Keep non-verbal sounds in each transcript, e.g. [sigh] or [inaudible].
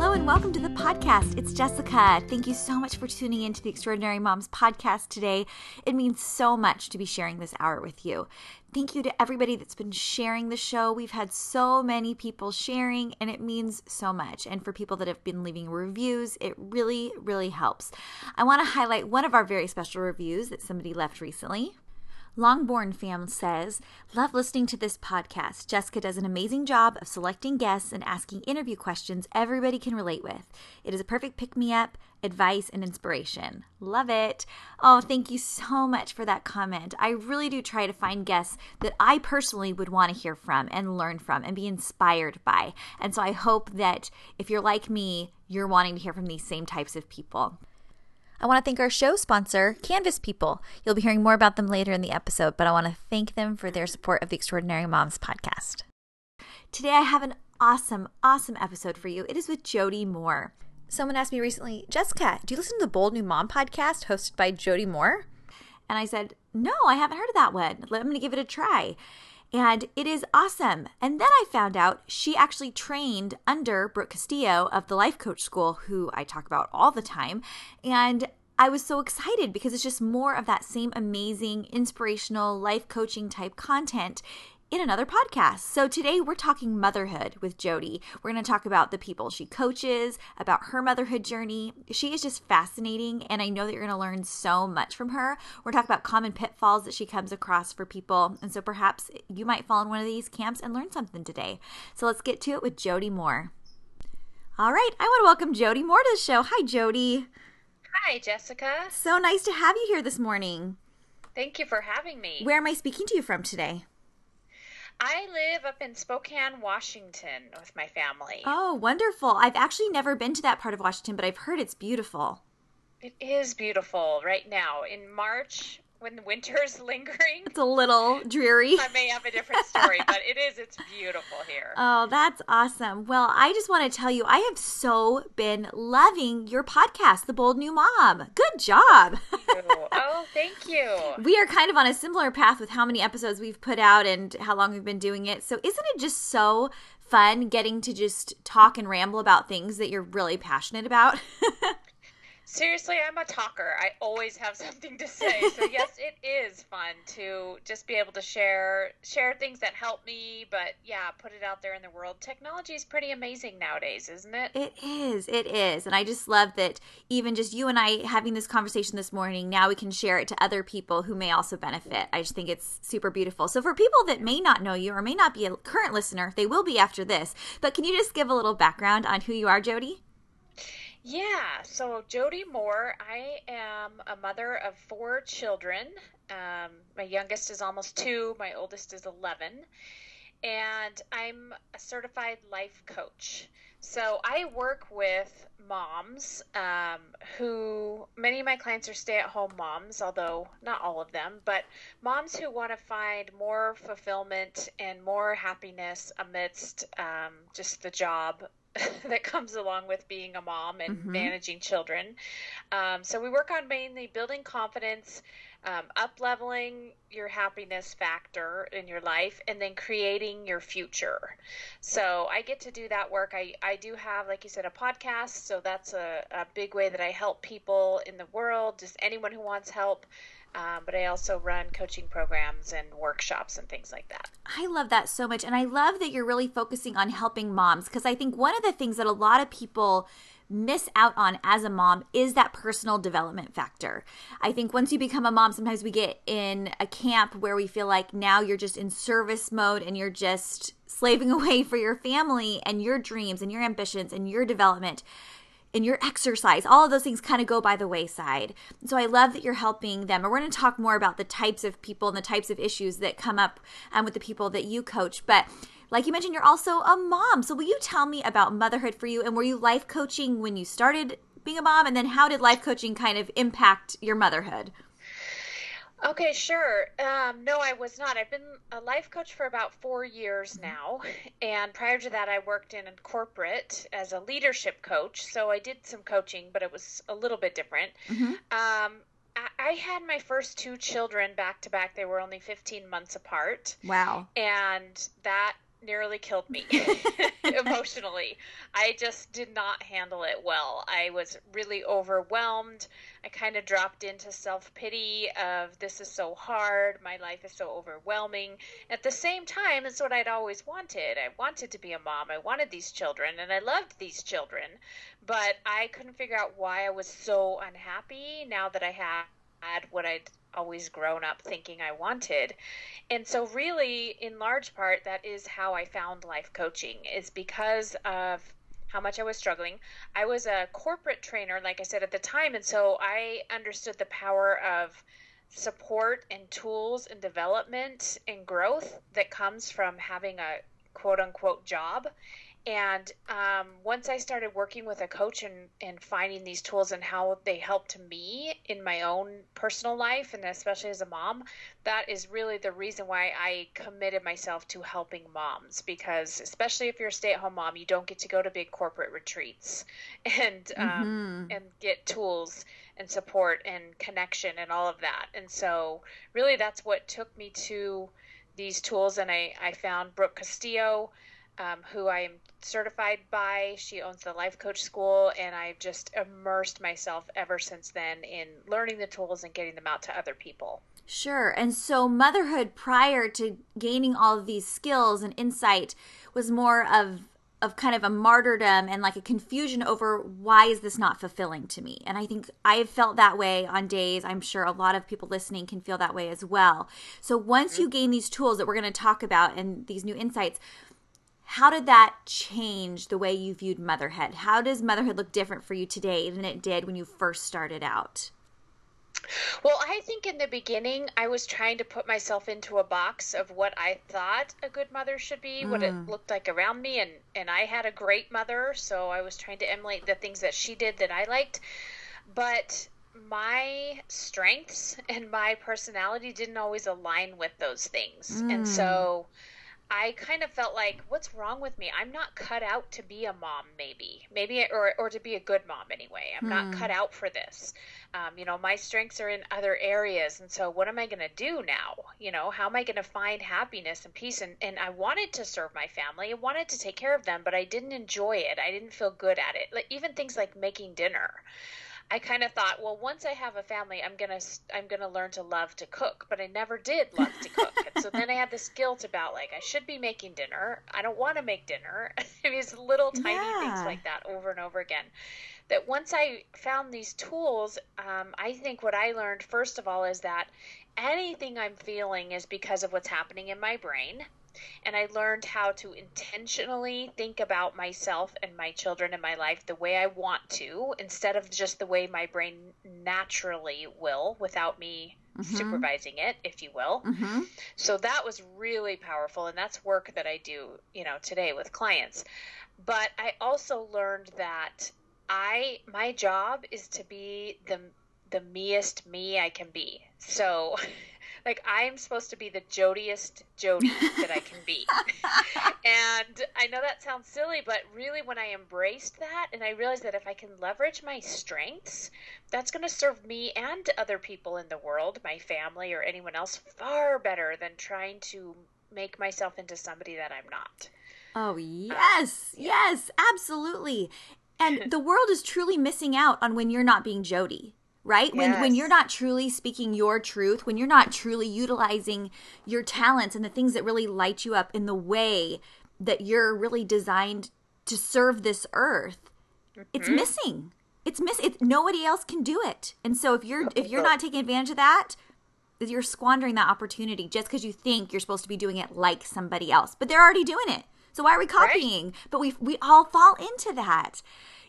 Hello and welcome to the podcast. It's Jessica. Thank you so much for tuning in to the Extraordinary Moms podcast today. It means so much to be sharing this hour with you. Thank you to everybody that's been sharing the show. We've had so many people sharing, and it means so much. And for people that have been leaving reviews, it really, really helps. I want to highlight one of our very special reviews that somebody left recently. Longborn Fam says, Love listening to this podcast. Jessica does an amazing job of selecting guests and asking interview questions everybody can relate with. It is a perfect pick me up, advice, and inspiration. Love it. Oh, thank you so much for that comment. I really do try to find guests that I personally would want to hear from and learn from and be inspired by. And so I hope that if you're like me, you're wanting to hear from these same types of people. I want to thank our show sponsor, Canvas People. You'll be hearing more about them later in the episode, but I want to thank them for their support of the Extraordinary Moms podcast. Today, I have an awesome, awesome episode for you. It is with Jody Moore. Someone asked me recently, Jessica, do you listen to the Bold New Mom podcast hosted by Jody Moore? And I said, No, I haven't heard of that one. I'm going to give it a try and it is awesome. And then I found out she actually trained under Brooke Castillo of the Life Coach School, who I talk about all the time. And I was so excited because it's just more of that same amazing, inspirational life coaching type content in another podcast. So today we're talking motherhood with Jody. We're going to talk about the people she coaches, about her motherhood journey. She is just fascinating, and I know that you're going to learn so much from her. We're talking about common pitfalls that she comes across for people, and so perhaps you might fall in one of these camps and learn something today. So let's get to it with Jody Moore. All right, I want to welcome Jody Moore to the show. Hi, Jody. Hi, Jessica. So nice to have you here this morning. Thank you for having me. Where am I speaking to you from today? I live up in Spokane, Washington with my family. Oh, wonderful. I've actually never been to that part of Washington, but I've heard it's beautiful. It is beautiful right now. In March, when the winter's [laughs] lingering. It's a little dreary. I may have a different story, [laughs] but it is. It's beautiful here. Oh, that's awesome. Well, I just want to tell you, I have so been loving your podcast, The Bold New Mom. Good job. oh, thank you. [laughs] We are kind of on a similar path with how many episodes we've put out and how long we've been doing it. So, isn't it just so fun getting to just talk and ramble about things that you're really passionate about? Seriously, I'm a talker. I always have [laughs] something to say. So yes, it is fun to just be able to share share things that help me, but yeah, put it out there in the world. Technology is pretty amazing nowadays, isn't it? It is. It is. And I just love that even just you and I having this conversation this morning, now we can share it to other people who may also benefit. I just think it's super beautiful. So for people that may not know you or may not be a current listener, they will be after this. But can you just give a little background on who you are, Jody? Yeah, so Jody Moore, I am a mother of four children. Um, my youngest is almost two, my oldest is 11, and I'm a certified life coach. So I work with moms um, who, many of my clients are stay at home moms, although not all of them, but moms who want to find more fulfillment and more happiness amidst um, just the job [laughs] that comes along with being a mom and mm-hmm. managing children. Um, so we work on mainly building confidence, um, up leveling your happiness factor in your life, and then creating your future. So I get to do that work. I, I do have, like you said, a podcast. So that's a, a big way that I help people in the world, just anyone who wants help. Um, but I also run coaching programs and workshops and things like that. I love that so much. And I love that you're really focusing on helping moms because I think one of the things that a lot of people miss out on as a mom is that personal development factor. I think once you become a mom, sometimes we get in a camp where we feel like now you're just in service mode and you're just slaving [laughs] away for your family and your dreams and your ambitions and your development and your exercise, all of those things kind of go by the wayside. So I love that you're helping them. And we're going to talk more about the types of people and the types of issues that come up um, with the people that you coach. But like you mentioned, you're also a mom. So will you tell me about motherhood for you? And were you life coaching when you started being a mom? And then how did life coaching kind of impact your motherhood? Okay, sure. Um, no, I was not. I've been a life coach for about four years mm-hmm. now. [laughs] And prior to that, I worked in corporate as a leadership coach. So I did some coaching, but it was a little bit different. Mm-hmm. Um, I, I had my first two children back to back. They were only 15 months apart. Wow. And that nearly killed me [laughs] [laughs] emotionally. I just did not handle it well. I was really overwhelmed. I kind of dropped into self pity of this is so hard, my life is so overwhelming. At the same time, it's what I'd always wanted. I wanted to be a mom. I wanted these children and I loved these children. But I couldn't figure out why I was so unhappy now that I had had what I'd always grown up thinking I wanted. And so, really, in large part, that is how I found life coaching, is because of how much I was struggling. I was a corporate trainer, like I said at the time, and so I understood the power of support and tools and development and growth that comes from having a quote unquote job and um, once I started working with a coach and, and finding these tools and how they helped me in my own personal life, and especially as a mom, that is really the reason why I committed myself to helping moms. Because especially if you're a stay-at-home mom, you don't get to go to big corporate retreats [laughs] and um, mm-hmm. and get tools and support and connection and all of that. And so, really, that's what took me to these tools. And I I found Brooke Castillo um, who I am certified by. She owns the Life Coach School, and I've just immersed myself ever since then in learning the tools and getting them out to other people. Sure. And so, motherhood prior to gaining all of these skills and insight was more of of kind of a martyrdom and like a confusion over why is this not fulfilling to me and i think i've felt that way on days i'm sure a lot of people listening can feel that way as well so once you mm-hmm. gain these tools that we're going to talk about and these new insights how did that change the way you viewed motherhood? How does motherhood look different for you today than it did when you first started out? Well, I think in the beginning, I was trying to put myself into a box of what I thought a good mother should be, mm. what it mm. looked like around me, and and I had a great mother, so I was trying to emulate the things that she did that I liked, but my strengths and my personality didn't always align with those things, mm. and so I kind of felt like, what's wrong with me? I'm not cut out to be a mom, maybe, maybe, or or to be a good mom anyway. I'm not hmm. cut out for this. Um, you know, my strengths are in other areas, and so what am I going to do now? You know, how am I going to find happiness and peace? And and I wanted to serve my family, I wanted to take care of them, but I didn't enjoy it. I didn't feel good at it. Like even things like making dinner. I kind of thought, well, once I have a family, I'm gonna I'm gonna learn to love to cook, but I never did love to cook. and so then I had this guilt about like I should be making dinner. I don't want to make dinner. [laughs] these little tiny yeah. things like that over and over again. That once I found these tools, um, I think what I learned first of all is that anything I'm feeling is because of what's happening in my brain and I learned how to intentionally think about myself and my children and my life the way I want to instead of just the way my brain naturally will without me mm-hmm. supervising it, if you will. Mm-hmm. So that was really powerful and that's work that I do, you know, today with clients. But I also learned that I my job is to be the the meest me I can be. So [laughs] like I'm supposed to be the jodiest Jody that I can be. [laughs] and I know that sounds silly, but really when I embraced that and I realized that if I can leverage my strengths, that's going to serve me and other people in the world, my family or anyone else far better than trying to make myself into somebody that I'm not. Oh, yes. Um, yes, absolutely. And the world is truly missing out on when you're not being Jody right? Yes. when when you're not truly speaking your truth when you're not truly utilizing your talents and the things that really light you up in the way that you're really designed to serve this earth mm-hmm. it's missing. It's miss it nobody else can do it. And so if you're if you're not taking advantage of that you're squandering that opportunity just because you think you're supposed to be doing it like somebody else. But they're already doing it. So why are we copying? Right? but we we all fall into that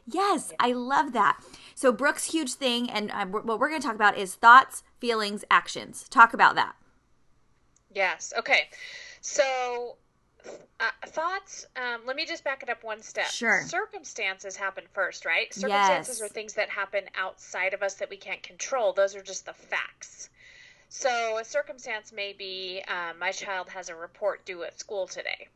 Yes, I love that. So Brooke's huge thing, and um, what we're going to talk about is thoughts, feelings, actions. Talk about that. Yes. Okay. So uh, thoughts. Um, let me just back it up one step. Sure. Circumstances happen first, right? Circumstances Yes. are things that happen outside of us that we can't control. Those are just the facts. So a circumstance may be um, my child has a report due at school today.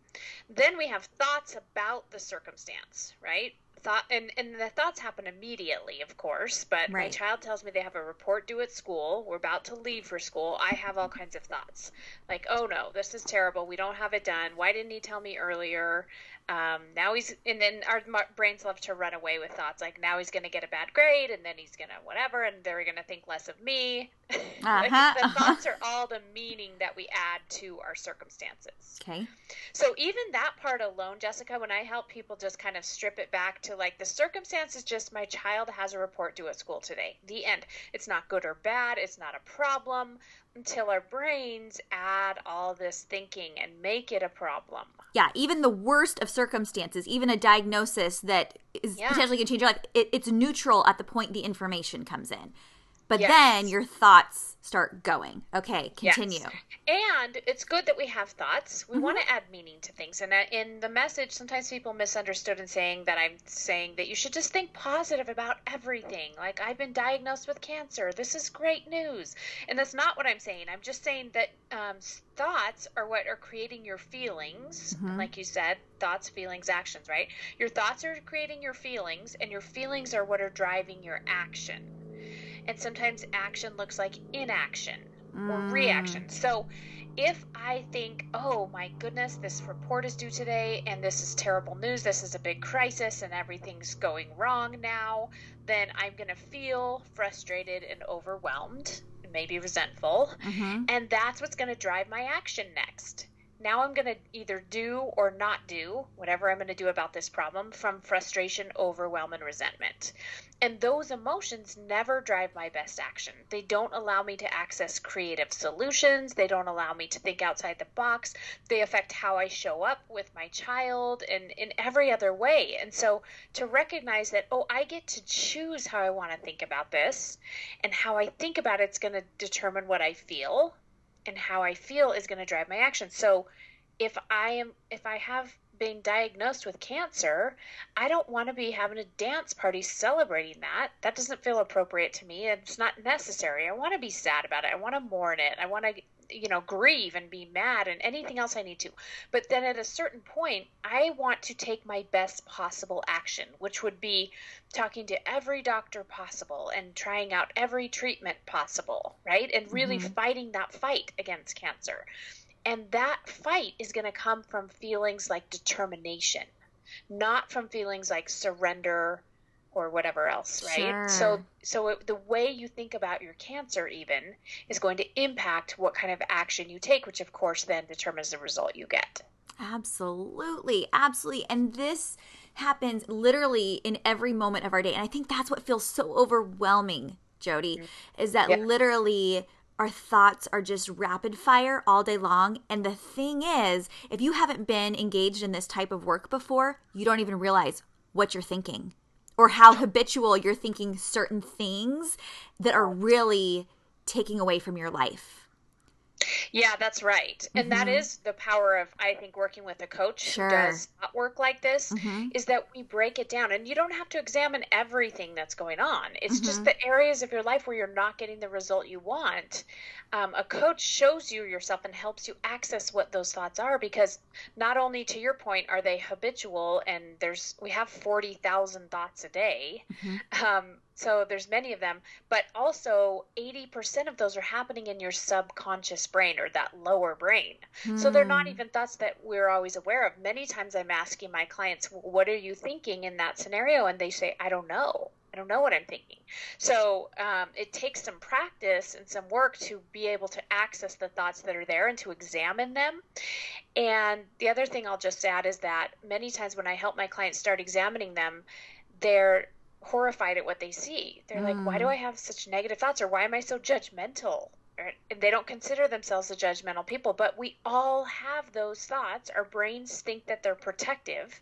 Then we have thoughts about the circumstance, right? Thought and, and the thoughts happen immediately, of course. But my child tells me they have a report due at school. We're about to leave for school. I have all kinds of thoughts, like, oh no, this is terrible. We don't have it done. Why didn't he tell me earlier? Um, now he's and then our brains love to run away with thoughts like now he's going to get a bad grade and then he's going to whatever and they're going to think less of me. [laughs] Uh-huh, the uh-huh. thoughts are all the meaning that we add to our circumstances. Okay. So even that part alone, Jessica, when I help people just kind of strip it back to like the circumstance is just my child has a report due at school today. The end. It's not good or bad. It's not a problem until our brains add all this thinking and make it a problem. Yeah, even the worst of circumstances, even a diagnosis that is Yeah. potentially going to change your life, it, it's neutral at the point the information comes in. But Yes. then your thoughts start going. Okay, continue. Yes. And it's good that we have thoughts. We want to add meaning to things. And in the message, sometimes people misunderstood in saying that I'm saying that you should just think positive about everything. Like, I've been diagnosed with cancer. This is great news. And that's not what I'm saying. I'm just saying that um, thoughts are what are creating your feelings. And like you said, thoughts, feelings, actions, right? Your thoughts are creating your feelings, and your feelings are what are driving your action. And sometimes action looks like inaction or Mm. reaction. So if I think, oh my goodness, this report is due today and this is terrible news, this is a big crisis and everything's going wrong now, then I'm going to feel frustrated and overwhelmed, maybe resentful. Mhm. And that's what's going to drive my action next. Now I'm going to either do or not do whatever I'm going to do about this problem from frustration, overwhelm, and resentment. And those emotions never drive my best action. They don't allow me to access creative solutions. They don't allow me to think outside the box. They affect how I show up with my child and in every other way. And so to recognize that, oh, I get to choose how I want to think about this, and how I think about it's going to determine what I feel and how I feel is going to drive my action. So if I am if I have been diagnosed with cancer, I don't want to be having a dance party celebrating that. That doesn't feel appropriate to me. It's not necessary. I want to be sad about it. I want to mourn it. I want to you know grieve and be mad and anything else I need to. But then at a certain point, I want to take my best possible action, which would be talking to every doctor possible and trying out every treatment possible, right? And really mm-hmm. fighting that fight against cancer. And that fight is going to come from feelings like determination, not from feelings like surrender or whatever else, right? Sure. So so it, the way you think about your cancer even is going to impact what kind of action you take, which of course then determines the result you get. Absolutely. Absolutely. And this happens literally in every moment of our day. And I think that's what feels so overwhelming, Jody, mm-hmm. is that Yeah. literally our thoughts are just rapid fire all day long. And the thing is, if you haven't been engaged in this type of work before, you don't even realize what you're thinking or how habitual you're thinking certain things that are really taking away from your life. Yeah, that's right. And that is the power of I think working with a coach Mm-hmm. Sure. who does not work like this Mhm. is that we break it down and you don't have to examine everything that's going on. It's Mm-hmm. just the areas of your life where you're not getting the result you want. Um, a coach shows you yourself and helps you access what those thoughts are because not only to your point are they habitual and there's we have 40,000 thoughts a day. Mm-hmm. [laughs] Um, so there's many of them, but also 80% of those are happening in your subconscious brain or that lower brain. So they're not even thoughts that we're always aware of. Many times I'm asking my clients, what are you thinking in that scenario? And they say, I don't know. I don't know what I'm thinking. So um, it takes some practice and some work to be able to access the thoughts that are there and to examine them. And the other thing I'll just add is that many times when I help my clients start examining them, they're horrified at what they see. They're like, why do I have such negative thoughts? Or why am I so judgmental? They don't consider themselves a judgmental people, but we all have those thoughts. Our brains think that they're protective.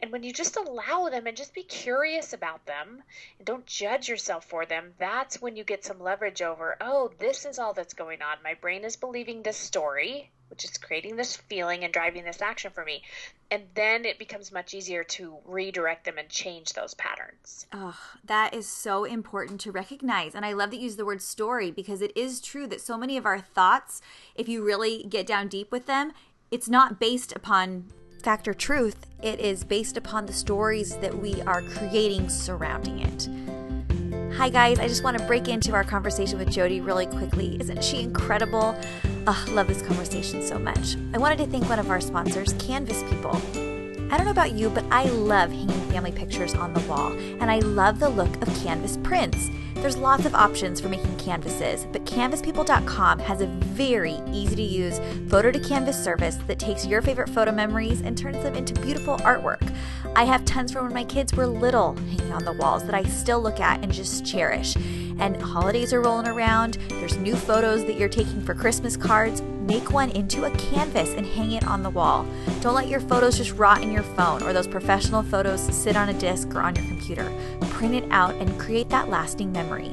And when you just allow them and just be curious about them and don't judge yourself for them, that's when you get some leverage over, oh, this is all that's going on. My brain is believing this story, which is creating this feeling and driving this action for me. And then it becomes much easier to redirect them and change those patterns. Oh, that is so important to recognize. And I love that you use the word story because it is true that so many of our thoughts, if you really get down deep with them, it's not based upon fact or truth, it is based upon the stories that we are creating surrounding it. Hi, guys. I just want to break into our conversation with Jody really quickly. Isn't she incredible? Oh, love this conversation so much. I wanted to thank one of our sponsors, Canvas People. I don't know about you, but I love hanging family pictures on the wall, and I love the look of canvas prints. There's lots of options for making canvases, but canvaspeople.com has a very easy to use photo to canvas service that takes your favorite photo memories and turns them into beautiful artwork. I have tons from when my kids were little hanging on the walls that I still look at and just cherish. And holidays are rolling around, there's new photos that you're taking for Christmas cards. Make one into a canvas and hang it on the wall. Don't let your photos just rot in your phone or those professional photos sit on a disk or on your computer. Print it out and create that lasting memory.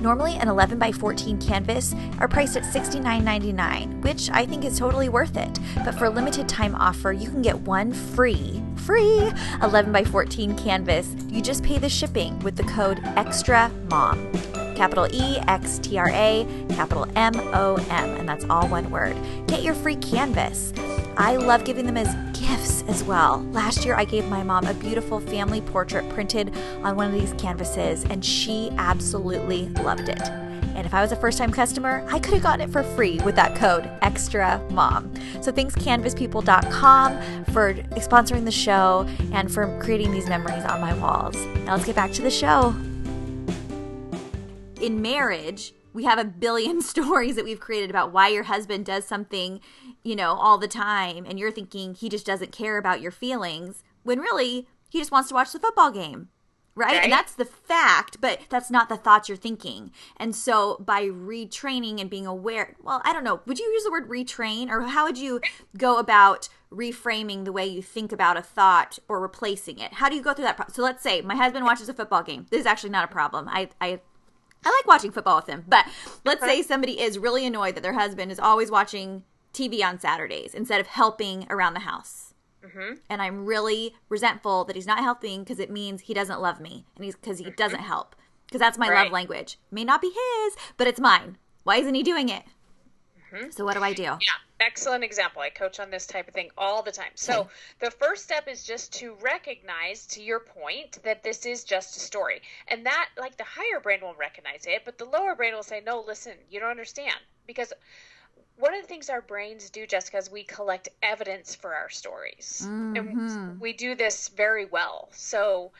Normally, an 11 by 14 canvas are priced at $69.99, which I think is totally worth it. But for a limited time offer, you can get one free, free 11 by 14 canvas. You just pay the shipping with the code EXTRA MOM capital E X T R A, capital M O M, and that's all one word. Get your free canvas. I love giving them as gifts as well. Last year, I gave my mom a beautiful family portrait printed on one of these canvases, and she absolutely loved it. And if I was a first time customer, I could have gotten it for free with that code extra mom. So thanks canvaspeople.com for sponsoring the show and for creating these memories on my walls. Now let's get back to the show in marriage, we have a billion [laughs] stories that we've created about why your husband does something, you know, all the time, and you're thinking he just doesn't care about your feelings, when really he just wants to watch the football game. Right? right? And that's the fact, but that's not the thoughts you're thinking. And so by retraining and being aware, well, I don't know, would you use the word retrain or how would you go about reframing the way you think about a thought or replacing it? How do you go through that? Pro- so let's say my husband watches a football game. This is actually not a problem. I, I I like watching football with him, but let's say somebody is really annoyed that their husband is always watching TV on Saturdays instead of helping around the house. Mm-hmm. And I'm really resentful that he's not helping because it means he doesn't love me and he's because he mm-hmm. doesn't help because that's my right. love language. May not be his, but it's mine. Why isn't he doing it? Mm-hmm. So what do I do? Yeah, excellent example. I coach on this type of thing all the time. So okay. [laughs] the first step is just to recognize, to your point, that this is just a story, and that like the higher brain will recognize it, but the lower brain will say, "No, listen, you don't understand," because one of the things our brains do, Jessica, is we collect evidence for our stories, mm-hmm. and we do this very well. So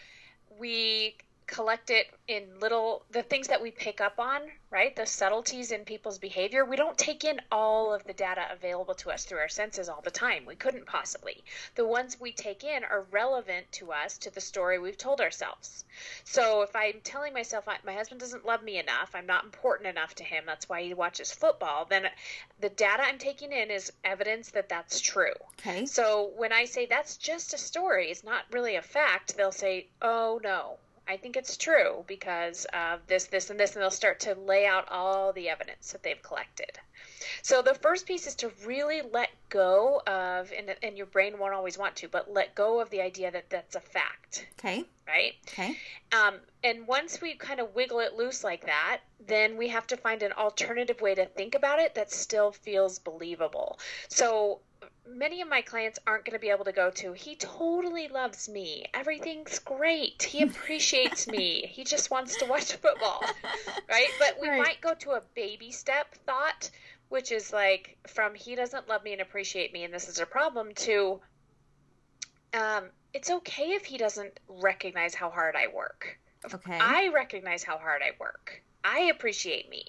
we collect it in little the things that we pick up on right? The subtleties in people's behavior. We don't take in all of the data available to us through our senses all the time. We couldn't possibly. The ones we take in are relevant to us to the story we've told ourselves. So if i'm telling myself my husband doesn't love me enough i'm not important enough to him that's why he watches football then the data i'm taking in is evidence that that's true. Okay. So when i say that's just a story it's not really a fact they'll say oh no I think it's true because of this, this, and this, and they'll start to lay out all the evidence that they've collected. So the first piece is to really let go of, and, and your brain won't always want to, but let go of the idea that that's a fact. Okay. Right? Okay. Um, and once we kind of wiggle it loose like that, then we have to find an alternative way to think about it that still feels believable. So many of my clients aren't going to be able to go to. He totally loves me. Everything's great. He appreciates me. [laughs] He just wants to watch football right? But we right. might go to a baby step thought which is like from he doesn't love me and appreciate me and this is a problem to um, it's okay if he doesn't recognize how hard i work. Okay. I recognize how hard i work. I appreciate me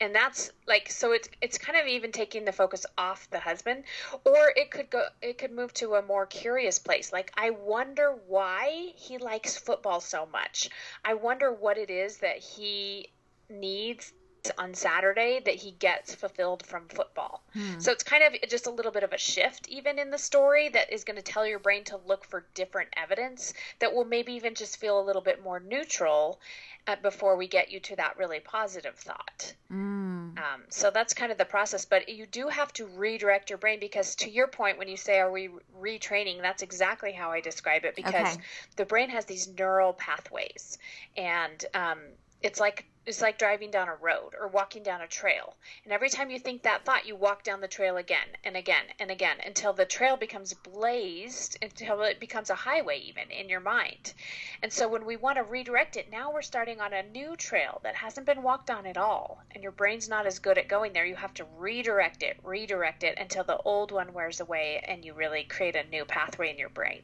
and that's like so it's it's kind of even taking the focus off the husband or it could go it could move to a more curious place. Like i wonder why he likes football so much. I wonder what it is that he needs on Saturday that he gets fulfilled from football. Hmm. So it's kind of just a little bit of a shift, even in the story, that is going to tell your brain to look for different evidence that will maybe even just feel a little bit more neutral uh, before we get you to that really positive thought. Mm. Mm. Um, so that's kind of the process. But you do have to redirect your brain because, to your point, when you say, Are we retraining? That's exactly how I describe it because okay. the brain has these neural pathways. And um, it's like it's like driving down a road or walking down a trail. And every time you think that thought, you walk down the trail again and again and again until the trail becomes blazed, until it becomes a highway, even in your mind. And so when we want to redirect it, now we're starting on a new trail that hasn't been walked on at all. And your brain's not as good at going there. You have to redirect it, redirect it until the old one wears away and you really create a new pathway in your brain.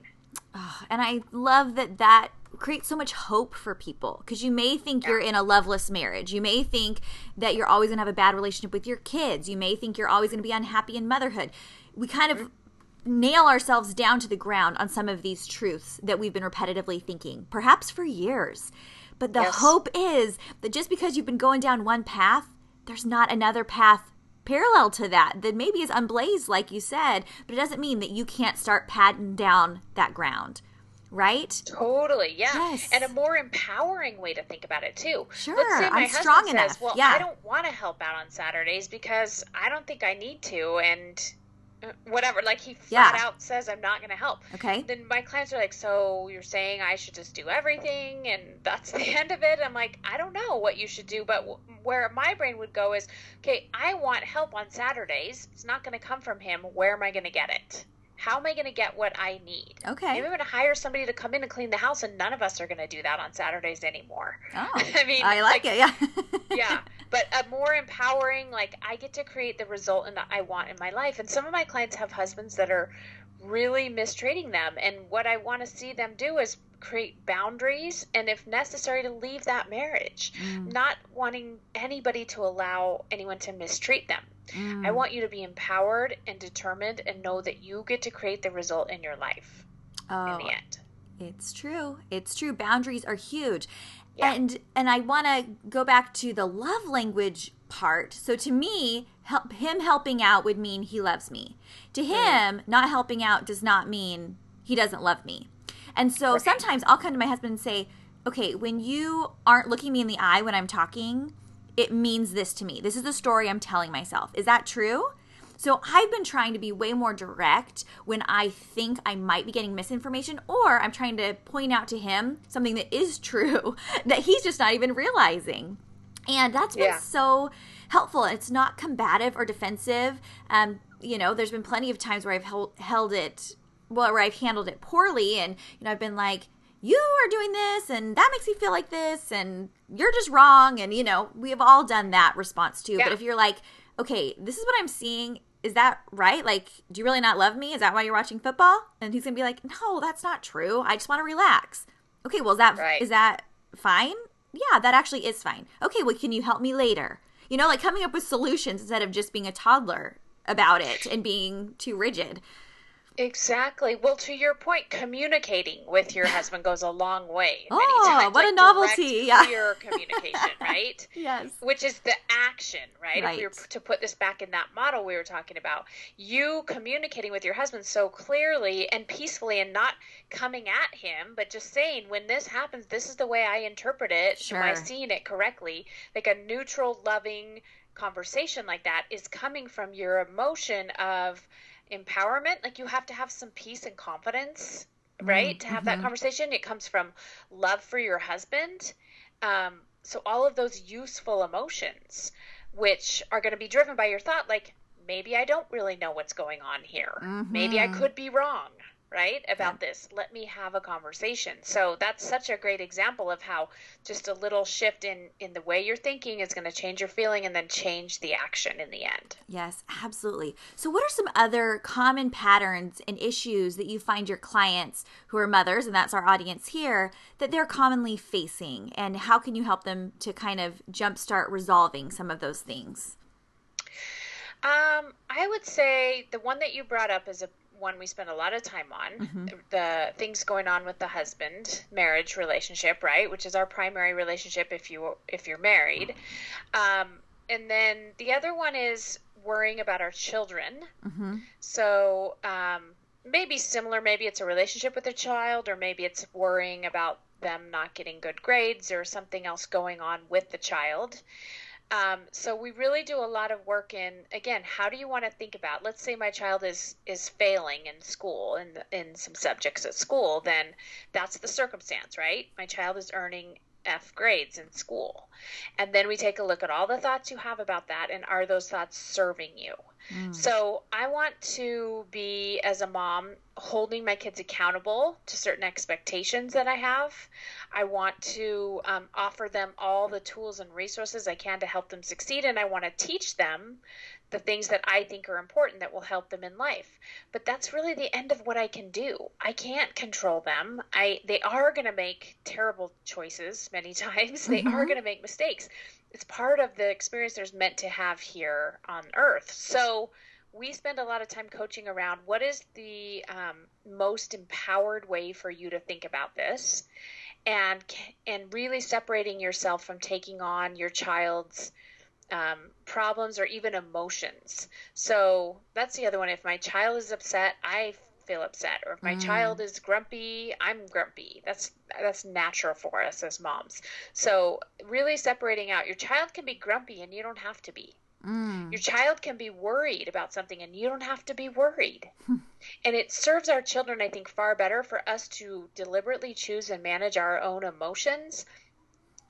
Oh, and I love that that creates so much hope for people because you may think yeah. you're in a loveless marriage. You may think that you're always going to have a bad relationship with your kids. You may think you're always going to be unhappy in motherhood. We kind of mm-hmm. nail ourselves down to the ground on some of these truths that we've been repetitively thinking, perhaps for years. But the yes. hope is that just because you've been going down one path, there's not another path parallel to that that maybe is unblazed, like you said, but it doesn't mean that you can't start patting down that ground right? Totally, yeah. Yes. And a more empowering way to think about it too. Sure, Let's say my I'm husband strong says, enough. Well, yeah. I don't want to help out on Saturdays because I don't think I need to, and whatever. Like he flat yeah. out says, I'm not going to help. Okay. Then my clients are like, so you're saying I should just do everything, and that's [laughs] the end of it? I'm like, I don't know what you should do, but where my brain would go is, okay, I want help on Saturdays. It's not going to come from him. Where am I going to get it? How am I going to get what I need? Okay. Maybe I'm going to hire somebody to come in and clean the house, and none of us are going to do that on Saturdays anymore. [laughs] Oh, I mean, I like, like it. Yeah. [laughs] yeah, but a more empowering, like I get to create the result that I want in my life. And some of my clients have husbands that are really mistreating them, and what I want to see them do is create boundaries and if necessary to leave that marriage mm. not wanting anybody to allow anyone to mistreat them mm. i want you to be empowered and determined and know that you get to create the result in your life oh, in the oh, end it's true it's true boundaries are huge yeah. and and i want to go back to the love language part so to me help him helping out would mean he loves me to him mm. not helping out does not mean he doesn't love me and so right. sometimes I'll come to my husband and say, okay, when you aren't looking me in the eye when I'm talking, it means this to me. This is the story I'm telling myself. Is that true? So I've been trying to be way more direct when I think I might be getting misinformation, or I'm trying to point out to him something that is [laughs] true that he's just not even realizing. And that's been yeah. so helpful. It's not combative or defensive. Um, you know, there's been plenty of times where I've held, held it well, where I've handled it poorly, and you know, I've been like, you are doing this, and that makes me feel like this, and you're just wrong, and you know, we have all done that response too. Yeah. But if you're like, okay, this is what I'm seeing. Is that right? Like, do you really not love me? Is that why you're watching football? And he's gonna be like, no, that's not true. I just want to relax. Okay, well, is that right. is that fine? Yeah, that actually is fine. Okay, well, can you help me later? You know, like coming up with solutions instead of just being a toddler about it and being too rigid. Exactly. Well, to your point, communicating with your [laughs] husband goes a long way. Oh, times. what like a novelty! Yeah, clear communication, [laughs] right? yes. Which is the action, right? right? If we were to put this back in that model we were talking about, you communicating with your husband so clearly and peacefully, and not coming at him, but just saying, "When this happens, this is the way I interpret it. Sure. Am I seeing it correctly?" Like a neutral, loving conversation like that is coming from your emotion of empowerment like you have to have some peace and confidence right mm-hmm. to have mm-hmm. that conversation it comes from love for your husband um, so all of those useful emotions which are going to be driven by your thought like maybe i don't really know what's going on here mm-hmm. maybe i mm-hmm. could be wrong right about this. Let me have a conversation. So that's such a great example of how just a little shift in in the way you're thinking is going to change your feeling and then change the action in the end. Yes absolutely. So what are some other common patterns and issues that you find your clients who are mothers and that's our audience here that they're commonly facing? And how can you help them to kind of jumpstart resolving some of those things? Um, I would say the one that you brought up is a one we spend a lot of time on mm-hmm. the things going on with the husband marriage relationship right which is our primary relationship if you if you're married um, and then the other one is worrying about our children mm-hmm. so um, maybe similar maybe it's a relationship with a child or maybe it's worrying about them not getting good grades or something else going on with the child Um, so we really do a lot of work in again, how do you want to think about? Let's say my child is is failing in school in in some subjects at school, then that's the circumstance, right? My child is earning F grades in school. And then we take a look at all the thoughts you have about that and are those thoughts serving you? Mm. So I want to be, as a mom, holding my kids accountable to certain expectations that I have. I want to um, offer them all the tools and resources I can to help them succeed. And I want to teach them the things that I think are important that will help them in life. But that's really the end of what I can do. I can't control them. I they are going to make terrible choices many [laughs] times. They mm-hmm. are going to make mistakes. It's part of the experience they're meant to have here on earth. So we spend a lot of time coaching around what is the um, most empowered way for you to think about this and and really separating yourself from taking on your child's um, problems or even emotions. So that's the other one. If my child is upset, I feel upset, or if my mm. child is grumpy, I'm grumpy. That's that's natural for us as moms. So really separating out, your child can be grumpy and you don't have to be. Mm. Your child can be worried about something and you don't have to be worried. [laughs] And it serves our children, I think, far better for us to deliberately choose and manage our own emotions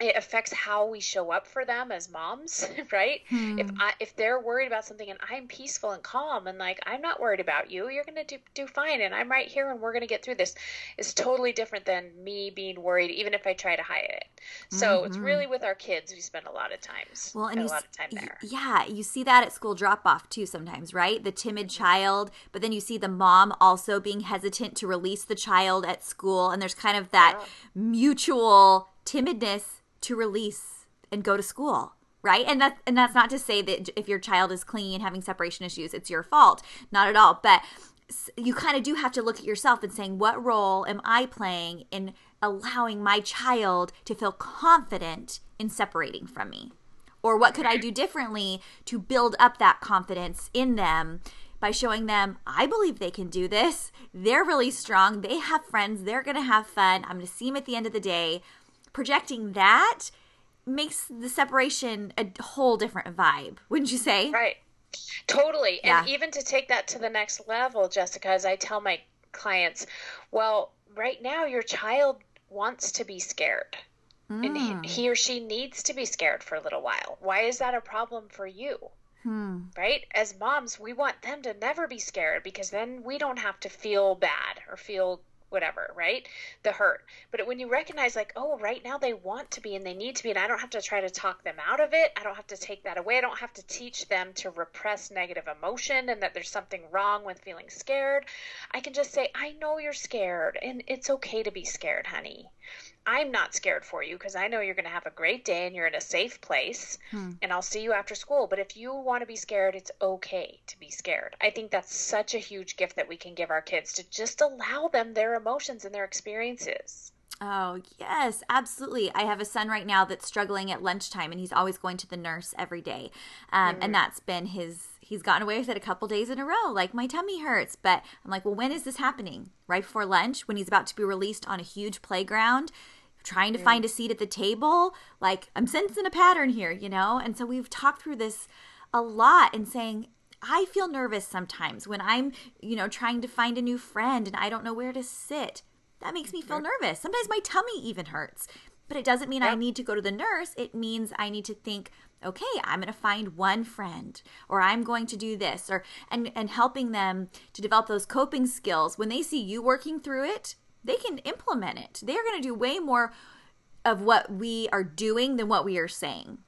it affects how we show up for them as moms [laughs] right hmm. if i if they're worried about something and i'm peaceful and calm and like i'm not worried about you you're gonna do, do fine and i'm right here and we're gonna get through this is totally different than me being worried even if i try to hide it so mm-hmm. it's really with our kids we spend a lot of times well and you, a lot of time there yeah you see that at school drop off too sometimes right the timid mm-hmm. child but then you see the mom also being hesitant to release the child at school and there's kind of that yeah. mutual timidness to release and go to school right? And that's and that's not to say that if your child is clingy and having separation issues it's your fault. Not at all. But you kind of do have to look at yourself and saying what role am i playing in allowing my child to feel confident in separating from me? Or what could i do differently to build up that confidence in them by showing them i believe they can do this. They're really strong. They have friends. They're going to have fun. I'm going to see them at the end of the day projecting that makes the separation a whole different vibe, wouldn't you say? Right. Totally. Yeah. And even to take that to the next level, Jessica, as I tell my clients, well, right now your child wants to be scared. Mm. And he, he, or she needs to be scared for a little while. Why is that a problem for you? Hmm. Right? As moms, we want them to never be scared because then we don't have to feel bad or feel whatever, right? The hurt. But when you recognize, like, oh, right now they want to be and they need to be, and I don't have to try to talk them out of it. I don't have to take that away. I don't have to teach them to repress negative emotion and that there's something wrong with feeling scared. I can just say, I know you're scared, and it's okay to be scared, honey. I'm not scared for you because I know you're going to have a great day and you're in a safe place hmm. and I'll see you after school. But if you want to be scared, it's okay to be scared. I think that's such a huge gift that we can give our kids to just allow them their emotions and their experiences. Oh, yes, absolutely. I have a son right now that's struggling at lunchtime and he's always going to the nurse every day. Um, mm-hmm. And that's been his, he's gotten away with it a couple days in a row. Like, my tummy hurts. But I'm like, well, when is this happening? Right before lunch when he's about to be released on a huge playground? trying to mm. find a seat at the table. Like, I'm sensing a pattern here, you know? And so we've talked through this a lot and saying, I feel nervous sometimes when I'm, you know, trying to find a new friend and I don't know where to sit. That makes me feel nervous. Sometimes my tummy even hurts. But it doesn't mean. I need to go to the nurse. It means I need to think, okay, I'm going to find one friend or I'm going to do this or and and helping them to develop those coping skills. When they see you working through it, they can implement it. They're going to do way more of what we are doing than what we are saying.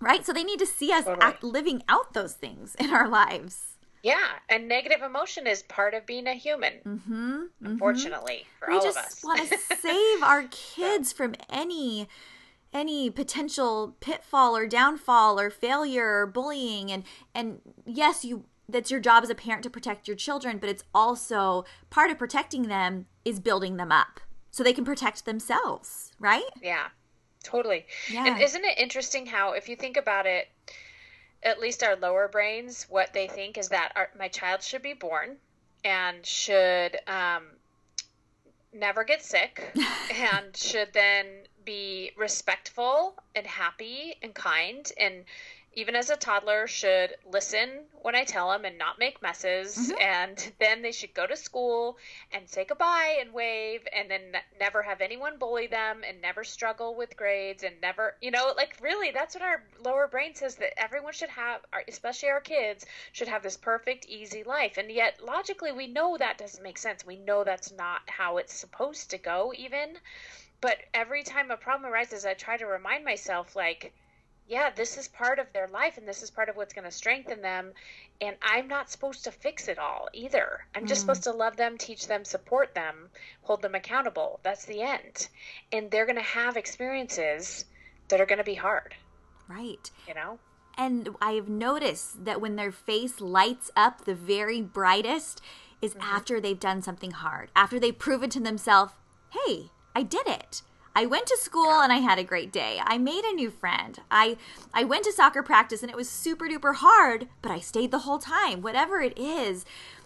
Right? So they need to see us totally. act, living out those things in our lives. Yeah, and negative emotion is part of being a human. Mm-hmm, mm-hmm. unfortunately, for we all of us, we just want to save our kids from any any potential pitfall or downfall or failure or bullying and and yes you that's your job as a parent to protect your children, but it's also part of protecting them is building them up so they can protect themselves, right? Yeah, totally. Yeah. And isn't it interesting how, if you think about it, at least our lower brains, what they think is that our, my child should be born and should um, never get sick [laughs] and should then be respectful and happy and kind and even as a toddler should listen when I tell them and not make messes mm-hmm. and [laughs] then they should go to school and say goodbye and wave and then never have anyone bully them and never struggle with grades and never you know like really that's what our lower brain says that everyone should have especially our kids should have this perfect easy life and yet logically we know that doesn't make sense we know that's not how it's supposed to go even but every time a problem arises I try to remind myself like yeah, this is part of their life and this is part of what's going to strengthen them. And I'm not supposed to fix it all either. I'm just mm. supposed to love them, teach them, support them, hold them accountable. That's the end. And they're going to have experiences that are going to be hard. Right. You know? And I've noticed that when their face lights up the very brightest is mm-hmm. after they've done something hard, after they've proven to themselves, hey, I did it. I went to school and I had a great day. I made a new friend. I I went to soccer practice and it was super duper hard, but I stayed the whole time. Whatever it is,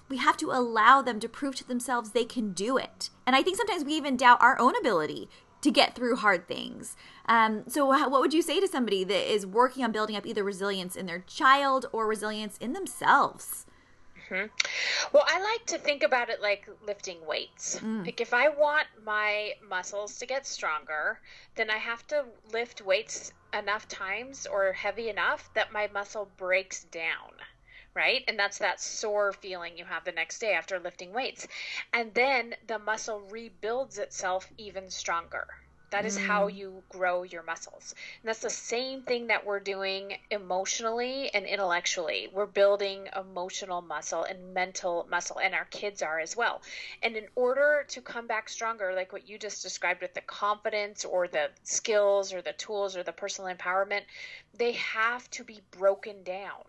we have to allow them to prove to themselves they can do it. And I think sometimes we even doubt our own ability to get through hard things. Um, so, what would you say to somebody that is working on building up either resilience in their child or resilience in themselves? Mm-hmm. Well, I like to think about it like lifting weights. Mm. Like if I want my muscles to get stronger, then I have to lift weights enough times or heavy enough that my muscle breaks down. Right? And that's that sore feeling you have the next day after lifting weights. And then the muscle rebuilds itself even stronger that is mm. how you grow your muscles. And that's the same thing that we're doing emotionally and intellectually. We're building emotional muscle and mental muscle, and our kids are as well. And in order to come back stronger, like what you just described with the confidence or the skills or the tools or the personal empowerment, they have to be broken down.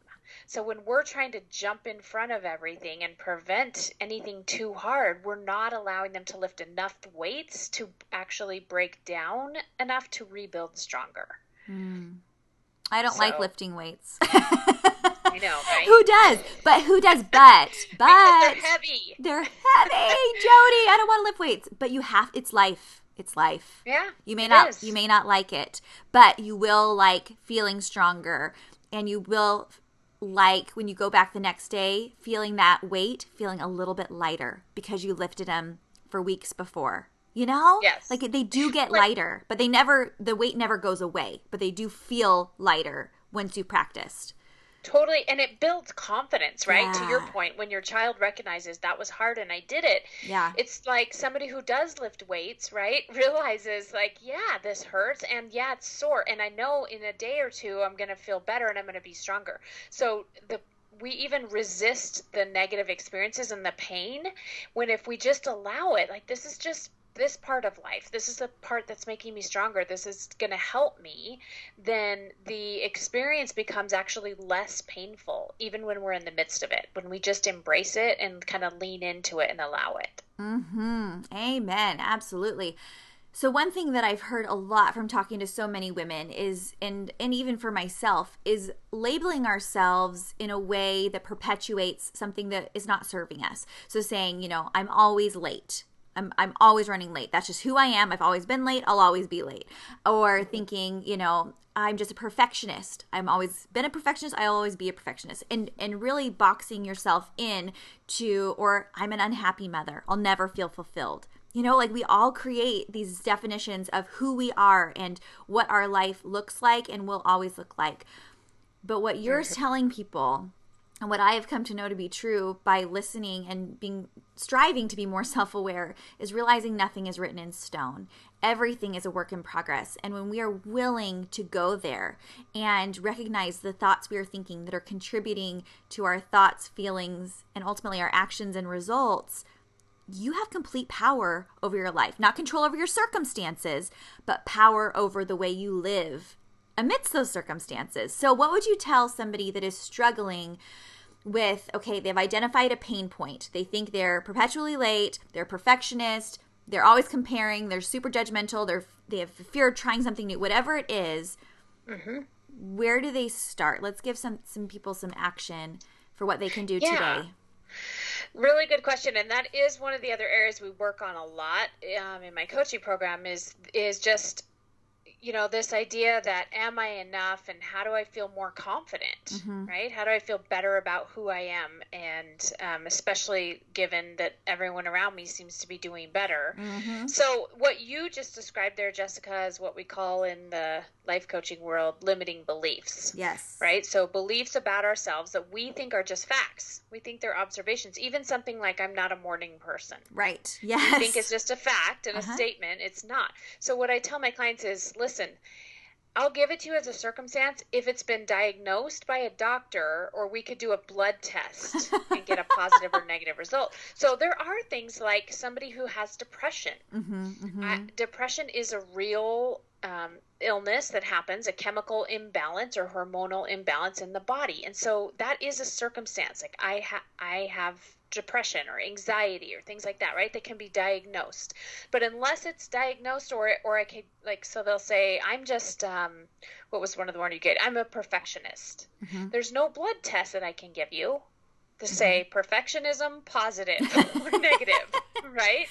So when we're trying to jump in front of everything and prevent anything too hard, we're not allowing them to lift enough weights to actually break down enough to rebuild stronger. Mm. I don't so, like lifting weights. I know, [laughs] right? Who does? But who does? But [laughs] but they're heavy. They're heavy, [laughs] Jody. I don't want to lift weights, but you have. It's life. It's life. Yeah. You may not. Is. You may not like it, but you will like feeling stronger, and you will like when you go back the next day, feeling that weight, feeling a little bit lighter because you lifted them for weeks before. You know? Yes. Like they do [laughs] get lighter, but they never, the weight never goes away, but they do feel lighter once you practiced. Totally. And it builds confidence, right? Yeah. To your point, when your child recognizes that was hard and I did it. Yeah. It's like somebody who does lift weights, right? [laughs] Realizes, like, yeah, this hurts and yeah, it's sore. And I know in a day or two, I'm going to feel better and I'm going to be stronger. So the we even resist the negative experiences and the pain when if we just allow it like this is just this part of life, this is the part that's making me stronger, this is going to help me, then the experience becomes actually less painful, even when we're in the midst of it, when we just embrace it and kind of lean into it and allow it. Hmm. Amen. Absolutely. So one thing that I've heard a lot from talking to so many women is and and even for myself is labeling ourselves in a way that perpetuates something that is not serving us. So saying, you know, I'm always late. I'm I'm always running late. That's just who I am. I've always been late. I'll always be late. Or thinking, you know, I'm just a perfectionist. I'm always been a perfectionist. I'll always be a perfectionist. And and really boxing yourself in to or I'm an unhappy mother. I'll never feel fulfilled. You know, like we all create these definitions of who we are and what our life looks like and will always look like. But what you're telling people and what I have come to know to be true by listening and being striving to be more [laughs] self-aware is realizing nothing is written in stone. Everything is a work in progress. And when we are willing to go there and recognize the thoughts we are thinking that are contributing to our thoughts, feelings, and ultimately our actions and results, you have complete power over your life. Not control over your circumstances, but power over the way you live amidst those circumstances. So, what would you tell somebody that is struggling with okay, they've identified a pain point. They think they're perpetually late, they're perfectionist, they're always comparing, they're super judgmental, they're they have fear of trying something new, whatever it is, mm-hmm. Where do they start? Let's give some some people some action for what they can do yeah. today. Really good question, and that is one of the other areas we work on a lot um, in my coaching program. Is is just you know, this idea that am I enough and how do I feel more confident, mm-hmm. right? How do I feel better about who I am? And um, especially given that everyone around me seems to be doing better. Mm-hmm. So, what you just described there, Jessica, is what we call in the life coaching world limiting beliefs. Yes. Right? So, beliefs about ourselves that we think are just facts. We think they're observations. Even something like, I'm not a morning person. Right. Yes. We think it's just a fact and uh-huh. a statement. It's not. So, what I tell my clients is, listen, I'll give it to you as a circumstance if it's been diagnosed by a doctor, or we could do a blood test [laughs] and get a positive or negative result. So there are things like somebody who has depression. Mm-hmm, mm-hmm. Uh, depression is a real um, illness that happens, a chemical imbalance or hormonal imbalance in the body, and so that is a circumstance. Like I ha- I have depression or anxiety or things like that, right? That can be diagnosed. But unless it's diagnosed or or I can like so they'll say I'm just um what was one of the one you get? I'm a perfectionist. Mm-hmm. There's no blood test that I can give you to mm-hmm. say perfectionism positive or [laughs] negative, [laughs] right?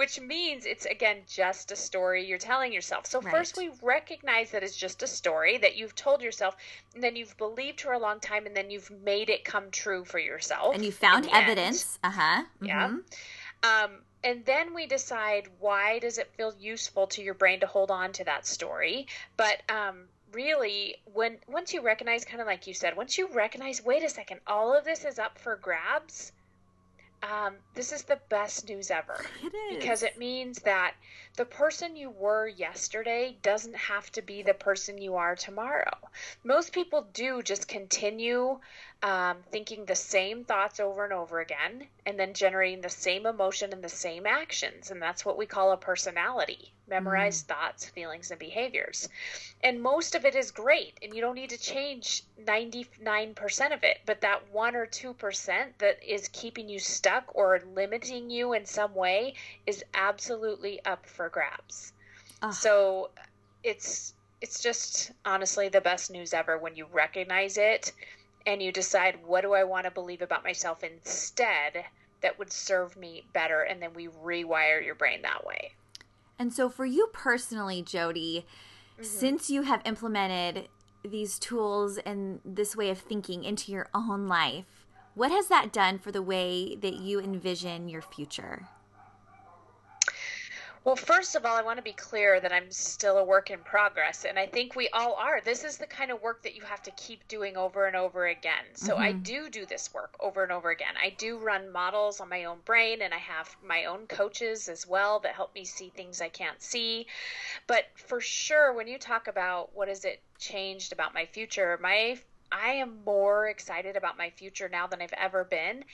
Which means it's again just a story you're telling yourself. So right. first we recognize that it's just a story that you've told yourself, and then you've believed for a long time, and then you've made it come true for yourself. And you found evidence. Uh huh. Mm-hmm. Yeah. Um, and then we decide why does it feel useful to your brain to hold on to that story, but um, really when once you recognize kind of like you said once you recognize wait a second all of this is up for grabs um, this is the best news ever. It is. Because it means that the person you were yesterday doesn't have to be the person you are tomorrow. Most people do just continue um, thinking the same thoughts over and over again and then generating the same emotion and the same actions. And that's what we call a personality memorized mm. thoughts, feelings, and behaviors. And most of it is great, and you don't need to change 99% of it. But that 1 or 2% that is keeping you stuck or limiting you in some way is absolutely up for grabs. So it's it's just honestly the best news ever when you recognize it and you decide what do I want to believe about myself instead that would serve me better and then we rewire your brain that way. And so for you personally, Jody, mm-hmm. since you have implemented these tools and this way of thinking into your own life, what has that done for the way that you envision your future? Well, first of all, I want to be clear that I'm still a work in progress, and I think we all are. This is the kind of work that you have to keep doing over and over again. So mm-hmm. I do do this work over and over again. I do run models on my own brain, and I have my own coaches as well that help me see things I can't see. But for sure, when you talk about what has it changed about my future, my I am more excited about my future now than I've ever been.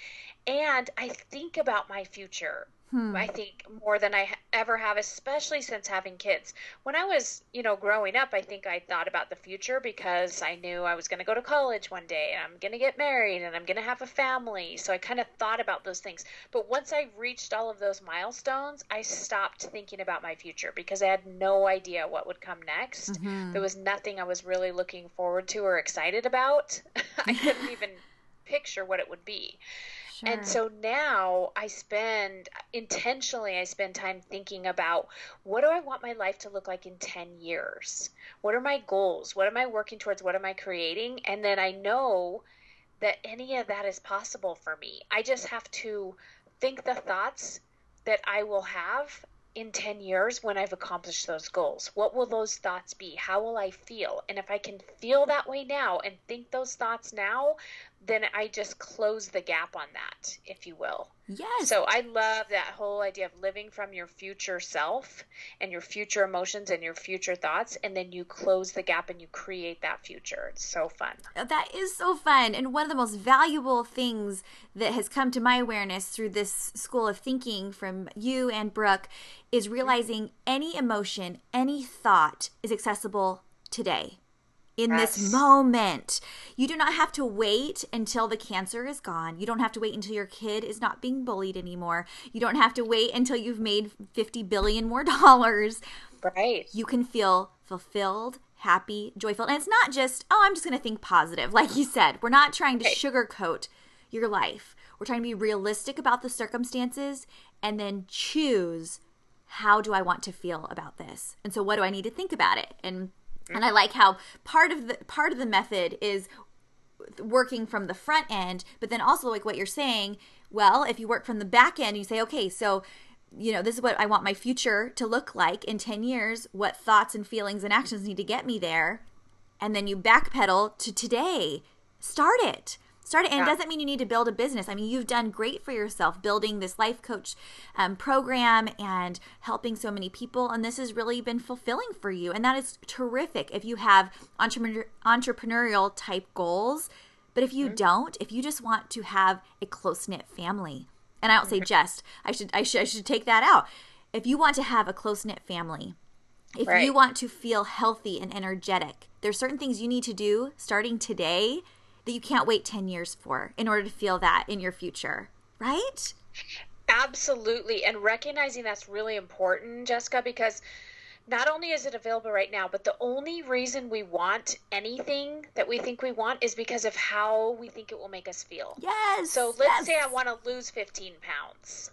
And I think about my future Hmm. I think more than I ever have, especially since having kids. When I was, you know, growing up, I think I thought about the future because I knew I was going to go to college one day and I'm going to get married and I'm going to have a family. So I kind of thought about those things. But once I reached all of those milestones, I stopped thinking about my future because I had no idea what would come next. Mm-hmm. There was nothing I was really looking forward to or excited about. [laughs] I couldn't [laughs] even picture what it would be. Sure. And so now I spend intentionally I spend time thinking about what do I want my life to look like in 10 years? What are my goals? What am I working towards? What am I creating? And then I know that any of that is possible for me. I just have to think the thoughts that I will have in 10 years when I've accomplished those goals? What will those thoughts be? How will I feel? And if I can feel that way now and think those thoughts now, then I just close the gap on that, if you will. Yes. So I love that whole idea of living from your future self and your future emotions and your future thoughts, and then you close the gap and you create that future. It's so fun. Uh, that is so fun. And one of the most valuable things that has come to my awareness through this school of thinking from you and Brooke is realizing any emotion, any thought is accessible today in yes. this moment. You do not have to wait until the cancer is gone. You don't have to wait until your kid is not being bullied anymore. You don't have to wait until you've made 50 billion more [laughs] dollars. Right. You can feel fulfilled, happy, joyful. And it's not just, oh, I'm just going to think positive. Like you said, we're not trying to sugarcoat your life. We're trying to be realistic about the circumstances and then choose how do I want to feel about this? And so what do I need to think about it? And and I like how part of the part of the method is working from the front end, but then also like what you're saying, well, if you work from the back end, you say, okay, so you know, this is what I want my future to look like in 10 years. What thoughts and feelings and actions need to get me there? And then you backpedal to today. Start it. Start it. And yeah. it doesn't mean you need to build a business. I mean, you've done great for yourself building this life coach um, program and helping so many people. And this has really been fulfilling for you. And that is terrific if you have entrepreneur- entrepreneurial type goals. But if you mm-hmm. don't, if you just want to have a close knit family, and I don't say just. I should I should I should take that out. If you want to have a close knit family, if right. you want to feel healthy and energetic, there's certain things you need to do starting today that you can't wait 10 years for in order to feel that in your future, right? Absolutely. And recognizing that's really important, Jessica, because not only is it available right now, but the only reason we want anything that we think we want is because of how we think it will make us feel. Yes. So let's yes. say I want to lose 15 pounds.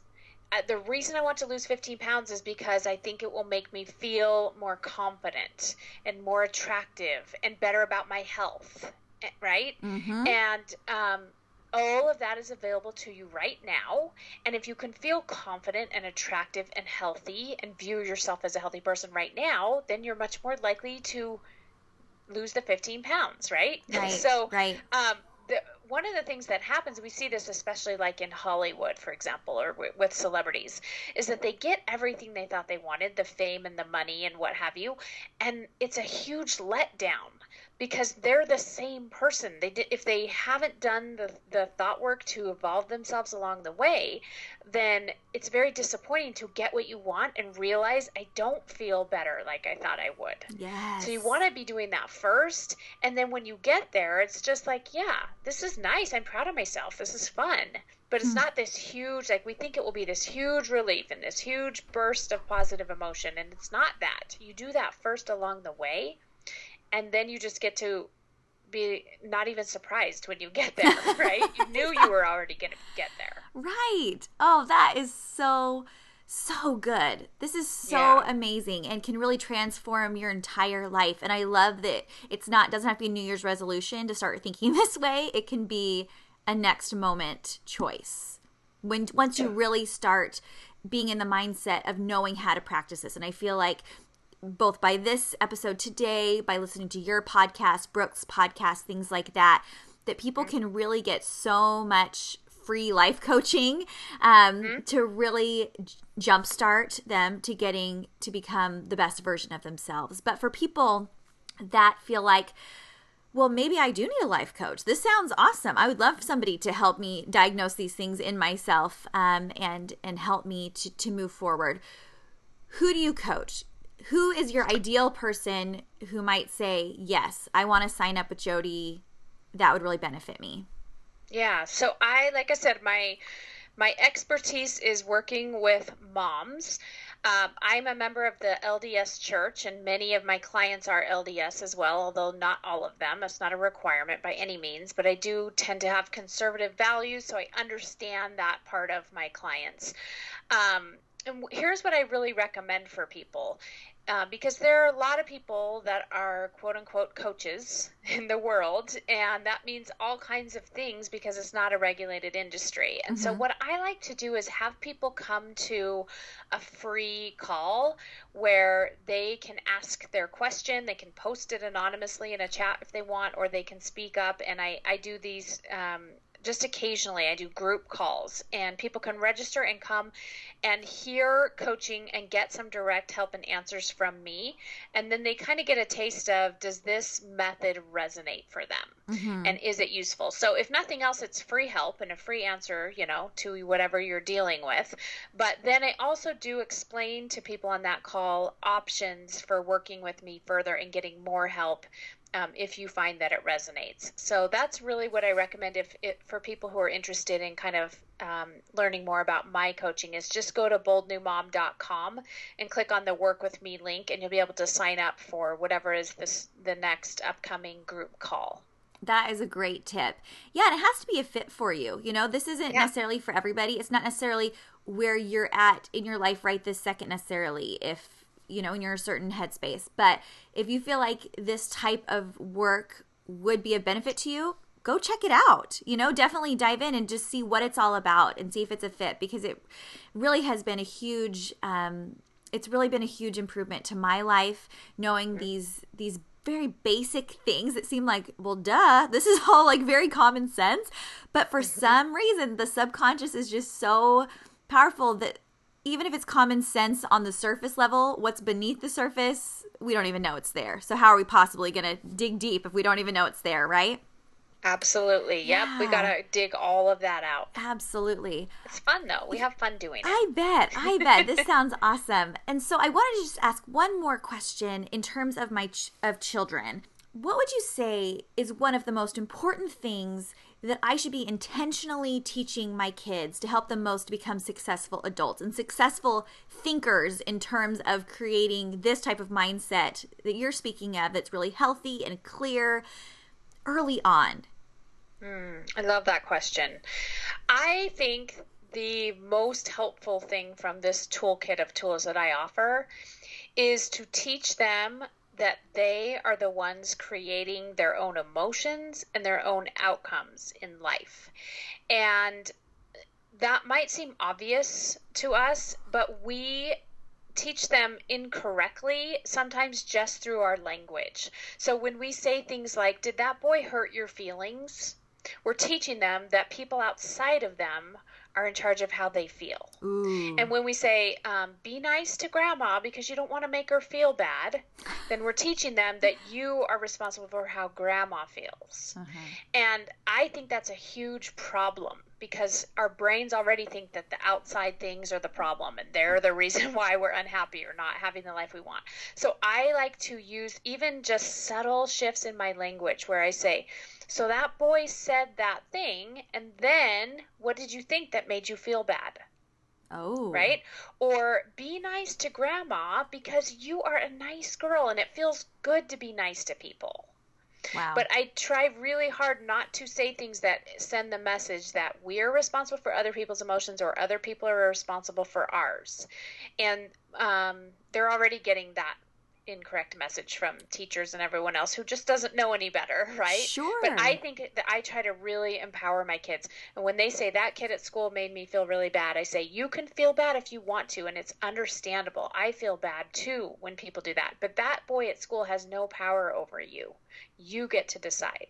Uh, the reason I want to lose 15 pounds is because I think it will make me feel more confident and more attractive and better about my health, right? Mm-hmm. And um, all of that is available to you right now. And if you can feel confident and attractive and healthy and view yourself as a healthy person right now, then you're much more likely to lose the 15 pounds, right? Right. So, right. Um, the, one of the things that happens, we see this especially like in Hollywood, for example, or w- with celebrities, is that they get everything they thought they wanted the fame and the money and what have you. And it's a huge letdown because they're the same person. They did, if they haven't done the, the thought work to evolve themselves along the way, then it's very disappointing to get what you want and realize I don't feel better like I thought I would. Yes. So you want to be doing that first, and then when you get there, it's just like, yeah, this is nice. I'm proud of myself. This is fun. But it's mm. not this huge, like we think it will be this huge relief and this huge burst of positive emotion, and it's not that. You do that first along the way and then you just get to be not even surprised when you get there, [laughs] right? you knew you were already going to get there. Right. Oh, that is so so good. This is so yeah. amazing and can really transform your entire life. And I love that it's not doesn't have to be a New Year's resolution to start thinking [laughs] this way. It can be a next moment choice. When once you really start being in the mindset of knowing how to practice this. And I feel like both by this episode today, by listening to your podcast, Brooke's podcast, things like that, that people can really get so much free life [laughs] coaching um, mm-hmm. to really jumpstart them to getting to become the best version of themselves. But for people that feel like, well, maybe I do need a life coach. This sounds awesome. I would love somebody to help me diagnose these things in myself um, and and help me to to move forward. Who do you coach? Who is your ideal person who might say, Yes, I want to sign up with Jody? That would really benefit me. Yeah. So I, like I said, my my expertise is working with moms. Um, I'm a member of the LDS Church, and many of my clients are LDS as well, although not all of them. That's not a requirement by any means, but I do tend to have conservative values, so I understand that part of my clients. Um, and here's what I really recommend for people uh, because there are a lot of people that are quote unquote coaches [laughs] in the world, and that means all kinds of things because it's not a regulated industry. And mm-hmm. so, what I like to do is have people come to a free call where they can ask their question, they can post it anonymously in a chat if they want, or they can speak up. And I, I do these um, just occasionally I do group calls and people can register and come and hear coaching and get some direct help and answers from me and then they kind of get a taste of does this method resonate for them? Mm-hmm. and is it useful? So if nothing else it's free help and a free answer you know to whatever you're dealing with. But then I also do explain to people on that call options for working with me further and getting more help um, if you find that it resonates. So that's really what I recommend if it, for people who are interested in kind of um, learning more about my coaching is just go to boldnewmom.com and click on the work with me link and you'll be able to sign up for whatever is this the next upcoming group call. That is a great tip. Yeah, and it has to be a fit for you. You know, this isn't yeah. necessarily for everybody. It's not necessarily where you're at in your life right this second necessarily if you know in your certain headspace. But if you feel like this type of work would be a benefit to you, go check it out. You know, definitely dive in and just see what it's all about and see if it's a fit because it really has been a huge um, it's really been a huge improvement to my life knowing these these very basic things that seem like well duh this is all like very common sense but for mm-hmm. some reason the subconscious is just so powerful that even if it's common sense on the surface level what's beneath the surface we don't even know it's there so how are we possibly going to dig deep if we don't even know it's there right Absolutely. Yep. Yeah. We got to dig all of that out. Absolutely. It's fun though. We have fun doing it. I bet. I bet. this [laughs] sounds awesome. And so I wanted to just ask one more question in terms of my ch- of children. What would you say is one of the most important things that I should be intentionally teaching my kids to help them most become successful adults and successful thinkers in terms of creating this type of mindset that you're speaking of that's really healthy and clear early on? Mm, I love that question. I think the most helpful thing from this toolkit of tools that I offer is to teach them that they are the ones creating their own emotions and their own outcomes in life. And that might seem obvious to us, but we teach them incorrectly, sometimes just through our language. So when we say things like, Did that boy hurt your feelings? We're teaching them that people outside of them are in charge of how they feel. Ooh. And when we say, um, be nice to grandma because you don't want to make her feel bad, then we're teaching them that you are responsible for how grandma feels. Uh-huh. And I think that's a huge problem because our brains already think that the outside things are the problem and they're the reason [laughs] why we're unhappy or not having the life we want. So I like to use even just subtle shifts in my language where I say, so that boy said that thing, and then what did you think that made you feel bad? Oh. Right? Or be nice to grandma because you are a nice girl and it feels good to be nice to people. Wow. But I try really hard not to say things that send the message that we're responsible for other people's emotions or other people are responsible for ours. And um, they're already getting that incorrect message from teachers and everyone else who just doesn't know any better, [laughs] right? Sure. But I think that I try to really empower my kids. And when they say that kid at school made me feel really bad, I say you can feel bad if you want to and it's understandable. I feel bad too when people do that. But that boy at school has no power over you. You get to decide.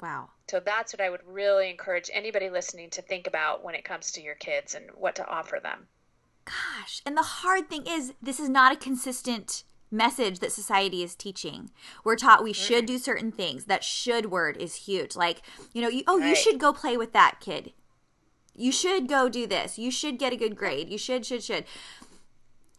Wow. So that's what I would really encourage anybody listening to think about when it comes to your kids and what to offer them. Gosh, and the hard thing is this is not a consistent message that society is teaching. We're taught we should mm-hmm. do certain things. That should word is huge. Like, you know, you, oh, right. you should go play with that kid. You should go do this. You should get a good grade. You should, should, should.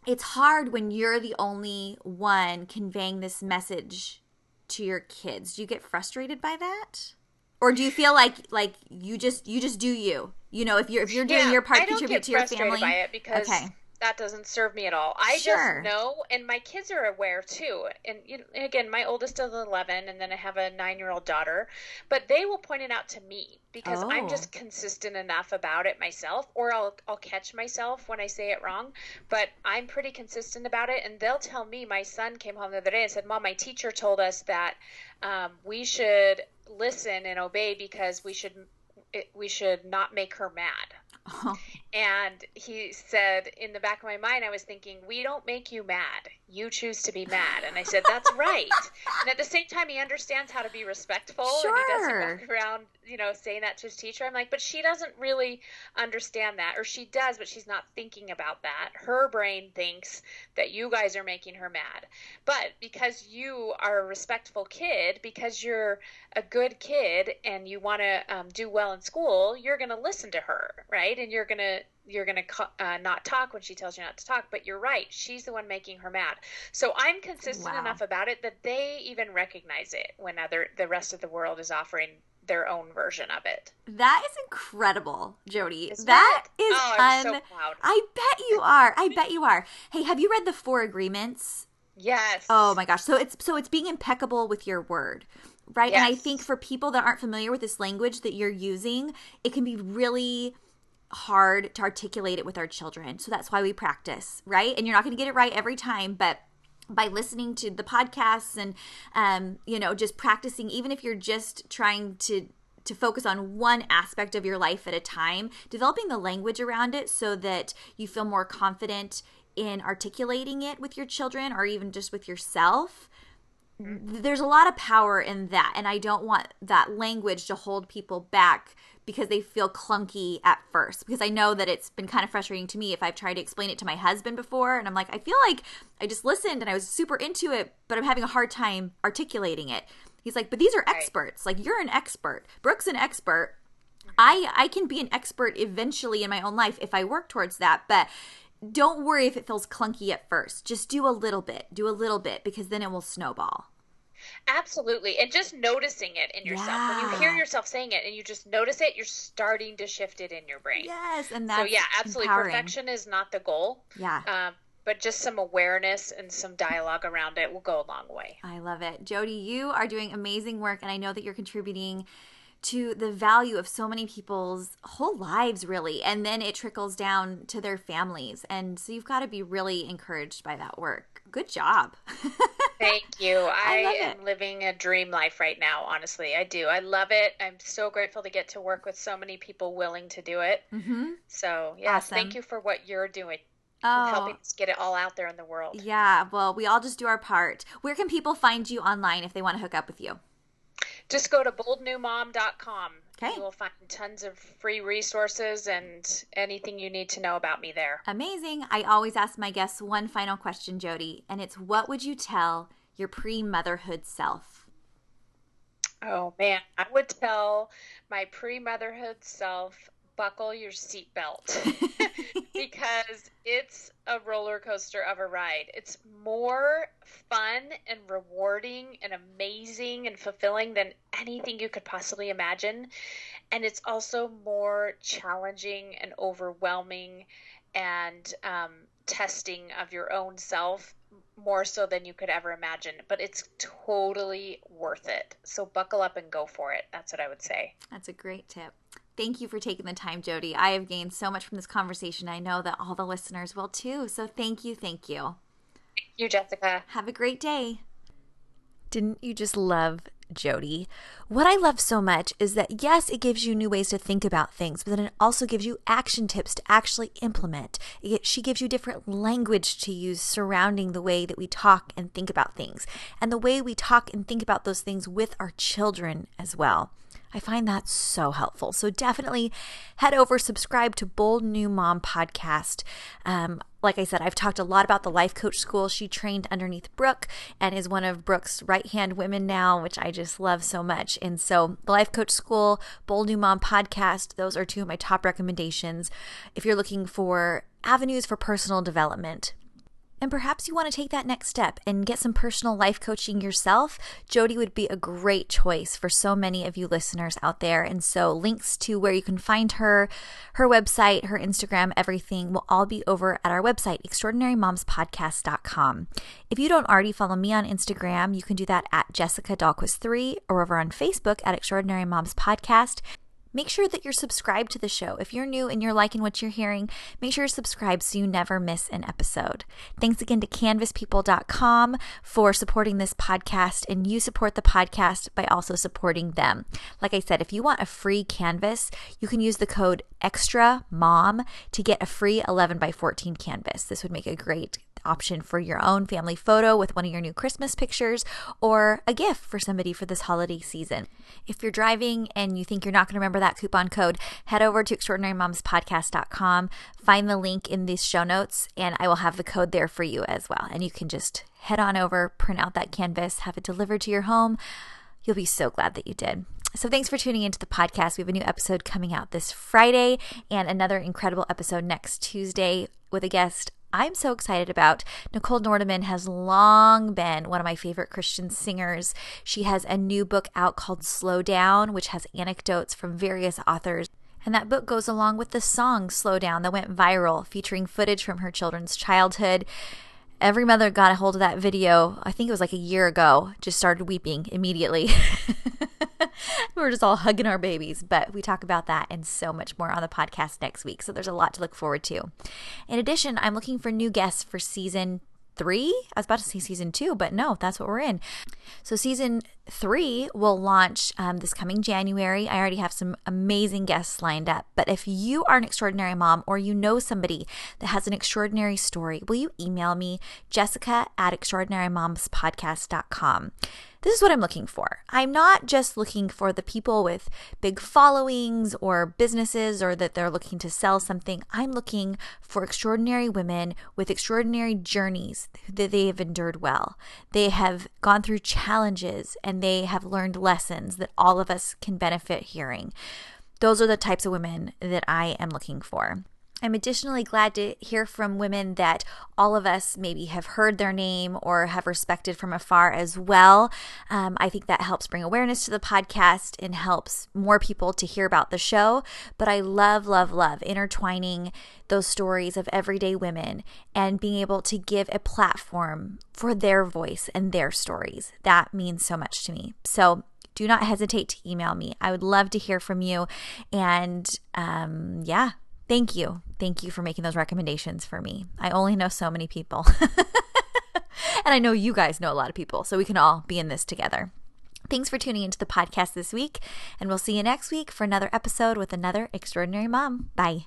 It's hard when you're the only one conveying this message to your kids. Do you get frustrated by that? Or do you feel like like you just you just do you? You know, if you're if you're doing yeah, your part, contribute to your family. By it because okay that doesn't serve me at all. I sure. just know, and my kids are aware too. And, you know, again, my oldest is 11, and then I have a nine year old daughter, but they will point it out to me because oh. I'm just consistent enough about it myself, or I'll, I'll catch myself when I say it wrong. But I'm pretty consistent about it, and they'll tell me. My son came home the other day and said, Mom, my teacher told us that um, we should listen and obey because we should it, we should not make her mad. Oh. And he said, in the back of my mind, I was thinking, we don't make you mad. You choose to be mad. And I said, that's [laughs] right. and at the same time, he understands how to be respectful. Sure. And he doesn't walk around, you know, saying that to his teacher. I'm like, but she doesn't really understand that. Or she does, but she's not thinking about that. Her brain thinks that you guys are making her mad. But because you are a respectful kid, because you're a good kid and you want to um, do well in school, you're going to listen to her, right? And you're going to you're going to uh, not talk when she tells you not to talk but you're right she's the one making her mad so i'm consistent wow. enough about it that they even recognize it when other the rest of the world is offering their own version of it that is incredible jody Isn't that it? is oh, un- so proud. i bet you are i bet you are hey have you read the four agreements yes oh my gosh so it's so it's being impeccable with your word right? Yes. And I think for people that aren't familiar with this language that you're using, it can be really hard to articulate it with our children. So that's why we practice, right? And you're not going to get it right every time, but by listening to the podcasts and um, you know just practicing even if you're just trying to to focus on one aspect of your life at a time developing the language around it so that you feel more confident in articulating it with your children or even just with yourself there's a lot of power in that and i don't want that language to hold people back because they feel clunky at first. Because i know that it's been kind of frustrating to me if i've tried to explain it to my husband before and i'm like i feel like i just listened and i was super into it but i'm having a hard time articulating it. He's like but these are experts. Like you're an expert. Brooke's an expert. I i can be an expert eventually in my own life if i work towards that but don't worry if it feels clunky at first. Just do a little bit, do a little bit, because then it will snowball. Absolutely. And just noticing it in yourself. Yeah. When you hear yourself saying it and you just notice it, you're starting to shift it in your brain. Yes. And that's so, yeah, absolutely. Empowering. Perfection is not the goal. Yeah. Um, but just some awareness and some dialogue around it will go a long way. I love it. Jody, you are doing amazing work, and I know that you're contributing to the value of so many people's whole lives, really. And then it trickles down to their families. And so you've got to be really encouraged by that work. Good job. [laughs] Thank you. I, I am living a dream life right now, honestly. I do. I love it. I'm so grateful to get to work with so many people willing to do it. Mm-hmm. So, yes, awesome. thank you for what you're doing. Oh. helping us get it all out there in the world. Yeah, well, we all just do our part. Where can people find you online if they want to hook up with you? Just go to boldnewmom.com. Okay. You will find tons of free resources and anything you need to know about me there. Amazing. I always ask my guests one final question, Jody, and it's what would you tell your pre motherhood self? Oh, man. I would tell my pre motherhood self buckle your seatbelt [laughs] because it's a roller coaster of a ride. It's more fun and rewarding and amazing and fulfilling than anything you could possibly imagine. And it's also more challenging and overwhelming and um, testing of your own self more so than you could ever imagine. But it's totally worth it. So buckle up and go for it. That's what I would say. That's a great tip. Thank you for taking the time, Jody. I have gained so much from this conversation. I know that all the listeners will too. So thank you. Thank you. Thank you, Jessica. Have a great day. Didn't you just love Jody? What I love so much is that, yes, it gives you new ways to think about things, but then it also gives you action tips to actually implement. It, she gives you different language to use surrounding the way that we talk and think about things, and the way we talk and think about those things with our children as well. I find that so helpful. So definitely head over, subscribe to Bold New Mom podcast. Um, like I said, I've talked a lot about the life coach school. She trained underneath Brooke and is one of Brooke's right hand women now, which I just love so much. And so, the life coach school, Bold New Mom podcast, those are two of my top recommendations. If you're looking for avenues for personal development, and perhaps you want to take that next step and get some personal life coaching yourself. Jody would be a great choice for so many of you listeners out there. And so, links to where you can find her, her website, her Instagram, everything will all be over at our website, extraordinarymomspodcast.com. If you don't already follow me on Instagram, you can do that at Jessica Dahlquist3 or over on Facebook at Extraordinary Moms Podcast. Make sure that you're subscribed to the show. If you're new and you're liking what you're hearing, make sure you're subscribed so you never miss an episode. Thanks again to canvaspeople.com for supporting this podcast, and you support the podcast by also supporting them. Like I said, if you want a free canvas, you can use the code extra mom to get a free 11 by 14 canvas. This would make a great option for your own family photo with one of your new Christmas pictures or a gift for somebody for this holiday season. If you're driving and you think you're not going to remember that coupon code, head over to extraordinarymomspodcast.com, find the link in these show notes, and I will have the code there for you as well. And you can just head on over, print out that canvas, have it delivered to your home. You'll be so glad that you did. So, thanks for tuning into the podcast. We have a new episode coming out this Friday and another incredible episode next Tuesday with a guest I'm so excited about. Nicole Nordeman has long been one of my favorite Christian singers. She has a new book out called Slow Down, which has anecdotes from various authors. And that book goes along with the song Slow Down that went viral, featuring footage from her children's childhood. Every mother got a hold of that video, I think it was like a year ago, just started weeping immediately. [laughs] we were just all hugging our babies, but we talk about that and so much more on the podcast next week. So there's a lot to look forward to. In addition, I'm looking for new guests for season three. I was about to say season two, but no, that's what we're in. So, season three will launch um, this coming January. I already have some amazing guests lined up. But if you are an extraordinary mom or you know somebody that has an extraordinary story, will you email me, jessica at extraordinarymomspodcast.com? This is what I'm looking for. I'm not just looking for the people with big followings or businesses or that they're looking to sell something. I'm looking for extraordinary women with extraordinary journeys that they have endured well. They have gone through challenges and they have learned lessons that all of us can benefit hearing. Those are the types of women that I am looking for. I'm additionally glad to hear from women that all of us maybe have heard their name or have respected from afar as well. Um, I think that helps bring awareness to the podcast and helps more people to hear about the show. But I love, love, love intertwining those stories of everyday women and being able to give a platform for their voice and their stories. That means so much to me. So, do not hesitate to email me. I would love to hear from you. And um, yeah, Thank you. Thank you for making those recommendations for me. I only know so many people. [laughs] and I know you guys know a lot of people, so we can all be in this together. Thanks for tuning into the podcast this week, and we'll see you next week for another episode with another extraordinary mom. Bye.